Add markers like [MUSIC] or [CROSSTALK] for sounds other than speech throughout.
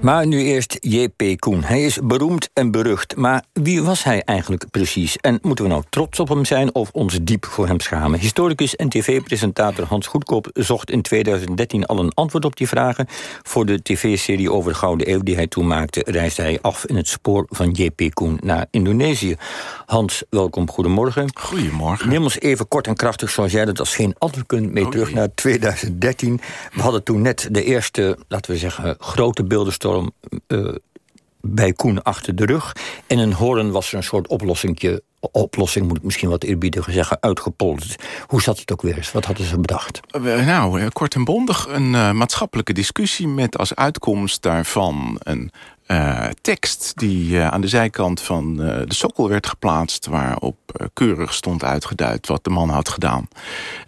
Maar nu eerst J.P. Koen. Hij is beroemd en berucht. Maar wie was hij eigenlijk precies? En moeten we nou trots op hem zijn of ons diep voor hem schamen? Historicus en tv-presentator Hans Goedkoop zocht in 2013 al een antwoord op die vragen. Voor de tv-serie over de Gouden Eeuw die hij toen maakte... reisde hij af in het spoor van J.P. Koen naar Indonesië. Hans, welkom, goedemorgen. Goedemorgen. Neem ons even kort en krachtig, zoals jij dat als geen antwoord kunt... mee Oh, terug naar 2013. We hadden toen net de eerste, laten we zeggen, grote eh, bij Koen achter de rug. En in Hoorn was een soort oplossingje, oplossing moet ik misschien wat eerbiediger zeggen, uitgepolderd. Hoe zat het ook weer eens? Wat hadden ze bedacht? Eh, Nou, eh, kort en bondig een maatschappelijke discussie... met als uitkomst daarvan een tekst... die eh, aan de zijkant van eh, de sokkel werd geplaatst... waarop eh, keurig stond uitgeduid wat de man had gedaan.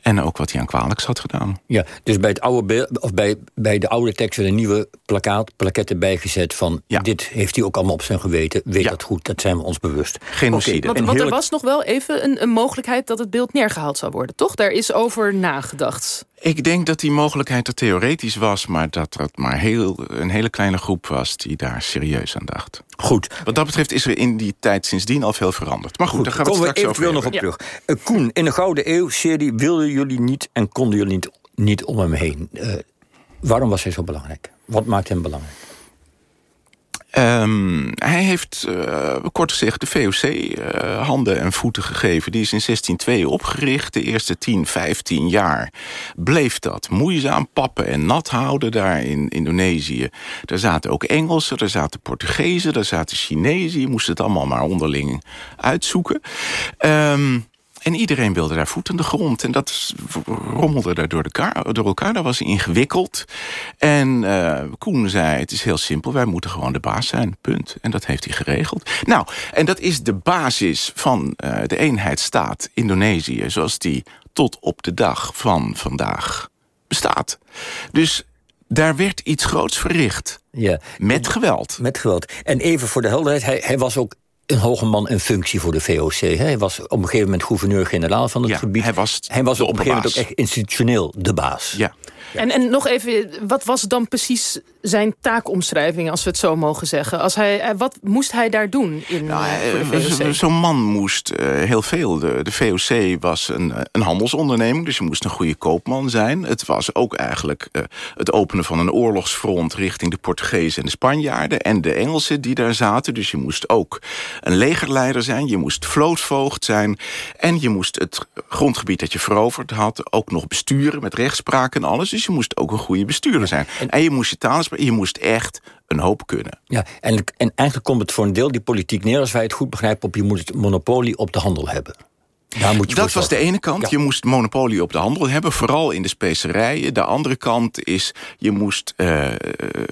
En ook wat hij aan kwalijks had gedaan. Ja, dus bij, het oude beeld, of bij, bij de oude tekst werd een nieuwe plakkaat, plaketten bijgezet van Ja. dit heeft hij ook allemaal op zijn geweten. Weet Ja. dat goed, dat zijn we ons bewust. Genocide. Oké, Want, en want er was nog wel even een, een mogelijkheid dat het beeld neergehaald zou worden, toch? Daar is over nagedacht. Ik denk dat die mogelijkheid er theoretisch was... maar dat het maar heel, een hele kleine groep was die daar serieus aan dacht. Goed, Wat dat betreft is er in die tijd sindsdien al veel veranderd. Maar goed, Goed, daar gaan we het komen we straks over eventueel nog op terug. Eh, Koen, in de Gouden Eeuw-serie wilden jullie niet en konden jullie niet, niet om hem heen. Eh, waarom was hij zo belangrijk? Wat maakt hem belangrijk? Ehm, hij heeft, eh, kort gezegd, de VOC eh, handen en voeten gegeven. Die is in 1602 opgericht. De eerste 10, 15 jaar bleef dat moeizaam pappen en nat houden daar in Indonesië. Daar zaten ook Engelsen, daar zaten Portugezen, daar zaten Chinezen. Je moest het allemaal maar onderling uitzoeken. Ehm en iedereen wilde daar voet aan de grond. En dat rommelde daar door, elkaar, door elkaar. Dat was ingewikkeld. En eh, Koen zei, het is heel simpel. Wij moeten gewoon de baas zijn. Punt. En dat heeft hij geregeld. Nou, en dat is de basis van eh, de eenheidsstaat Indonesië... zoals die tot op de dag van vandaag bestaat. Dus daar werd iets groots verricht. Ja, Met geweld. met geweld. En even voor de helderheid, hij, hij was ook een hoge man in functie voor de VOC. hè? Hij was op een gegeven moment gouverneur-generaal van het Ja, gebied. hij was hij was op een gegeven moment ook echt institutioneel de baas. Ja. En, en nog even, wat was dan precies zijn taakomschrijving, als we het zo mogen zeggen? Als hij, eh, wat moest hij daar doen in Nou, eh, voor de eh, Zo'n man moest eh, heel veel. De, de VOC was een, een handelsonderneming, dus je moest een goede koopman zijn. Het was ook eigenlijk eh, het openen van een oorlogsfront... richting de Portugezen en de Spanjaarden en de Engelsen die daar zaten. Dus je moest ook een legerleider zijn, je moest vlootvoogd zijn... en je moest het grondgebied dat je veroverd had ook nog besturen... met rechtspraak en alles, dus je moest ook een goede bestuurder zijn. En je moest je taal spreken, je moest echt een hoop kunnen. Ja, en, en eigenlijk komt het voor een deel die politiek neer, als wij het goed begrijpen, op je moet het monopolie op de handel hebben. Daar moet je Dat was de ene kant. Ja. Je moest monopolie op de handel hebben, vooral in de specerijen. De andere kant is, je moest eh,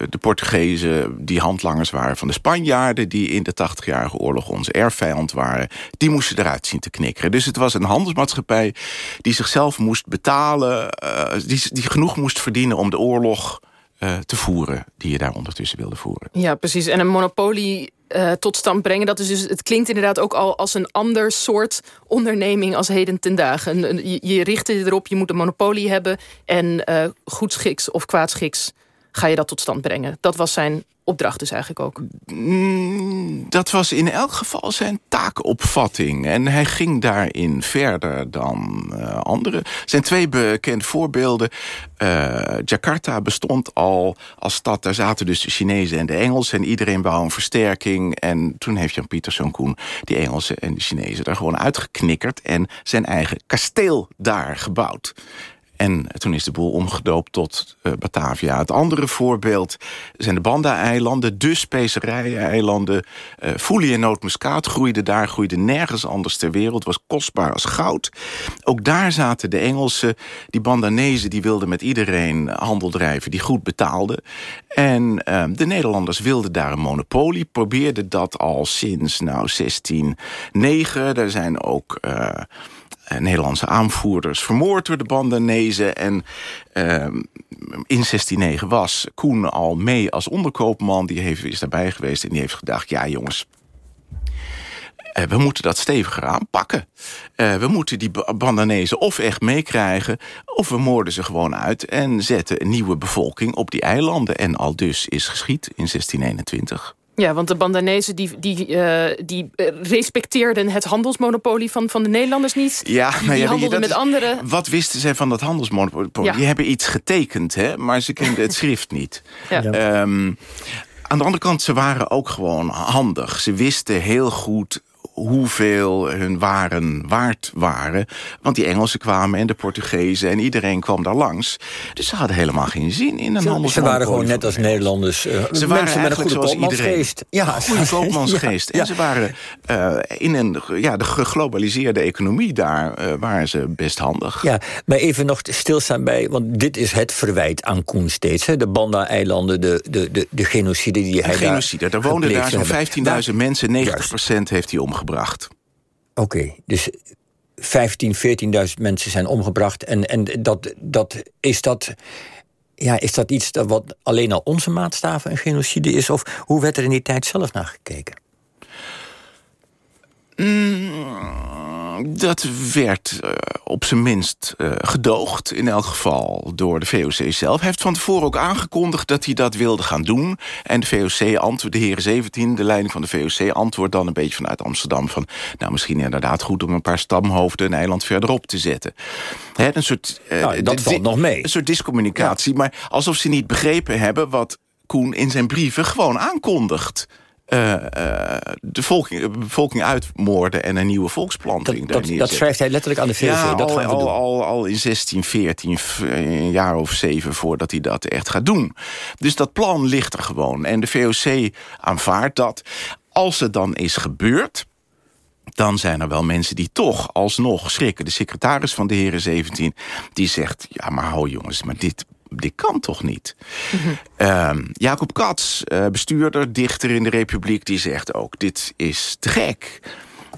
de Portugezen... die handlangers waren van de Spanjaarden... die in de 80-jarige oorlog onze erfvijand waren... die moesten eruit zien te knikkeren. Dus het was een handelsmaatschappij die zichzelf moest betalen... eh, die, die genoeg moest verdienen om de oorlog eh, te voeren... die je daar ondertussen wilde voeren. Ja, precies. En een monopolie eh, tot stand brengen, dat is dus, het klinkt inderdaad ook al als een ander soort onderneming als heden ten dagen. Je, je richt je erop, je moet een monopolie hebben en eh goedschiks of kwaadschiks ga je dat tot stand brengen. Dat was zijn opdracht dus eigenlijk ook. Mm, Dat was in elk geval zijn taakopvatting. En hij ging daarin verder dan eh, anderen. Er zijn twee bekende voorbeelden. Eh, Jakarta bestond al als stad. Daar zaten dus de Chinezen en de Engelsen. En iedereen wou een versterking. En toen heeft Jan Pieterszoon Koen die Engelsen en de Chinezen... daar gewoon uitgeknikkerd en zijn eigen kasteel daar gebouwd. En toen is de boel omgedoopt tot eh, Batavia. Het andere voorbeeld zijn de Banda-eilanden, de specerijen-eilanden. Eh foelie en nootmuskaat groeiden daar, groeiden nergens anders ter wereld. was kostbaar als goud. Ook daar zaten de Engelsen, die Bandanezen... die wilden met iedereen handel drijven, die goed betaalde. En eh, de Nederlanders wilden daar een monopolie. Probeerden dat al sinds nou, 1609. Er zijn ook... eh, Nederlandse aanvoerders vermoord door de Bandanezen. En ehm, in 1609 was Koen al mee als onderkoopman. Die heeft, is daarbij geweest en die heeft gedacht... ja jongens, we moeten dat steviger aanpakken. we moeten die Bandanezen of echt meekrijgen... of we moorden ze gewoon uit en zetten een nieuwe bevolking op die eilanden. En al dus is geschied in 1621. Ja, want de Bandanezen die, die, uh, die respecteerden het handelsmonopolie van, van de Nederlanders niet. Ja, die, die handelden met anderen. Wat wisten zij van dat handelsmonopolie? Die hebben iets getekend, hè, maar ze kenden het [LAUGHS] schrift niet. Ja. Um, aan de andere kant, ze waren ook gewoon handig. Ze wisten heel goed hoeveel hun waren waard waren. Want die Engelsen kwamen en de Portugezen en iedereen kwam daar langs. Dus ze hadden helemaal geen zin in een handel. Ze waren gewoon net als Nederlanders. Uh, ze waren met een goede koopmansgeest. Ja, goede [LAUGHS] koopmansgeest. En ze waren uh, in een ja, de geglobaliseerde economie daar uh, waren ze best handig. Ja, maar even nog stilstaan bij, want dit is het verwijt aan Koen steeds. Hè? De Banda-eilanden, de, de, de, de genocide die hij genocide. daar Er woonden daar zo'n 15.000 mensen, 90% heeft hij omgebracht omgebracht. Oké, dus 15, 14.000 mensen zijn omgebracht. En, en dat, dat, is, dat, ja, is dat iets dat wat alleen al onze maatstaven een genocide is? Of hoe werd er in die tijd zelf naar gekeken? Mm, dat werd uh, op zijn minst uh, gedoogd, in elk geval, door de VOC zelf. Hij heeft van tevoren ook aangekondigd dat hij dat wilde gaan doen. En de VOC antwoordde, de heren 17, de leiding van de VOC... antwoordt dan een beetje vanuit Amsterdam van... nou, misschien inderdaad goed om een paar stamhoofden... een eiland verderop te zetten. He, een soort, uh, nou, dat valt nog mee. Een soort discommunicatie, ja. maar alsof ze niet begrepen hebben... wat Koen in zijn brieven gewoon aankondigt. Uh, uh, de, volking, bevolking uitmoorden en een nieuwe volksplanting. Dat, dat, dat schrijft hij letterlijk aan de VOC. Ja, dat al, al, al, al, in 1614, een jaar of zeven voordat hij dat echt gaat doen. Dus dat plan ligt er gewoon. En de VOC aanvaardt dat. Als het dan is gebeurd dan zijn er wel mensen die toch alsnog schrikken. De secretaris van de heren 17, die zegt... ja, maar hou jongens, maar dit dit kan toch niet? Mm Jacob Katz, uh, bestuurder, dichter in de Republiek... die zegt ook, dit is te gek.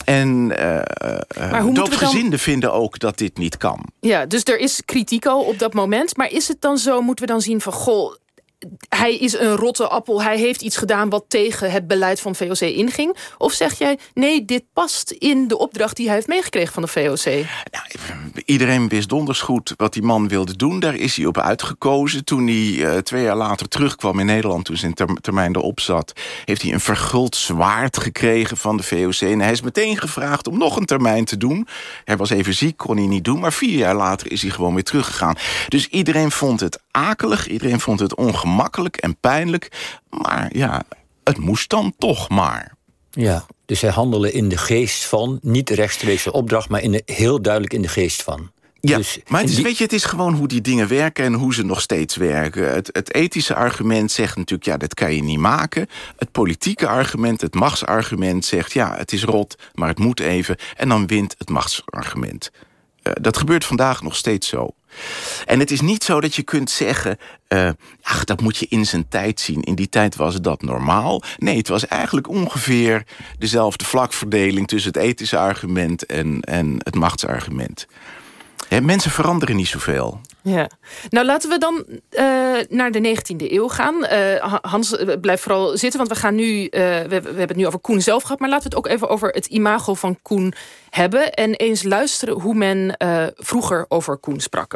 En uh, dan... vinden ook dat dit niet kan. Ja, dus er is kritiek al op dat moment. Maar is het dan zo, moeten we dan zien van... goh, hij is een rotte appel, hij heeft iets gedaan... wat tegen het beleid van VOC inging? Of zeg jij, nee, dit past in de opdracht... die hij heeft meegekregen van de VOC? Nou, iedereen wist donders goed wat die man wilde doen. Daar is hij op uitgekozen. Toen hij uh, twee jaar later terugkwam in Nederland... toen zijn termijn erop zat... heeft hij een verguld zwaard gekregen van de VOC. En hij is meteen gevraagd om nog een termijn te doen. Hij was even ziek, kon hij niet doen. Maar vier jaar later is hij gewoon weer teruggegaan. Dus iedereen vond het akelig. Iedereen vond het ongemakkelijk en pijnlijk. Maar ja, het moest dan toch maar. Ja, dus zij handelen in de geest van, niet rechtstreeks de opdracht... maar in de, heel duidelijk in de geest van. Ja, dus maar het is, weet je, het is gewoon hoe die dingen werken... en hoe ze nog steeds werken. Het, het ethische argument zegt natuurlijk, ja, dat kan je niet maken. Het politieke argument, het machtsargument zegt... ja, het is rot, maar het moet even. En dan wint het machtsargument. Uh, dat gebeurt vandaag nog steeds zo. En het is niet zo dat je kunt zeggen... Uh, ach, dat moet je in zijn tijd zien. In die tijd was dat normaal. Nee, het was eigenlijk ongeveer dezelfde vlakverdeling... tussen het ethische argument en, en het machtsargument. He, mensen veranderen niet zoveel. Ja. Nou, laten we dan uh, naar de 19e eeuw gaan. Uh, Hans, blijf vooral zitten, want we gaan nu... We, we, hebben het nu over Koen zelf gehad... maar laten we het ook even over het imago van Koen hebben... en eens luisteren hoe men vroeger over Koen sprak.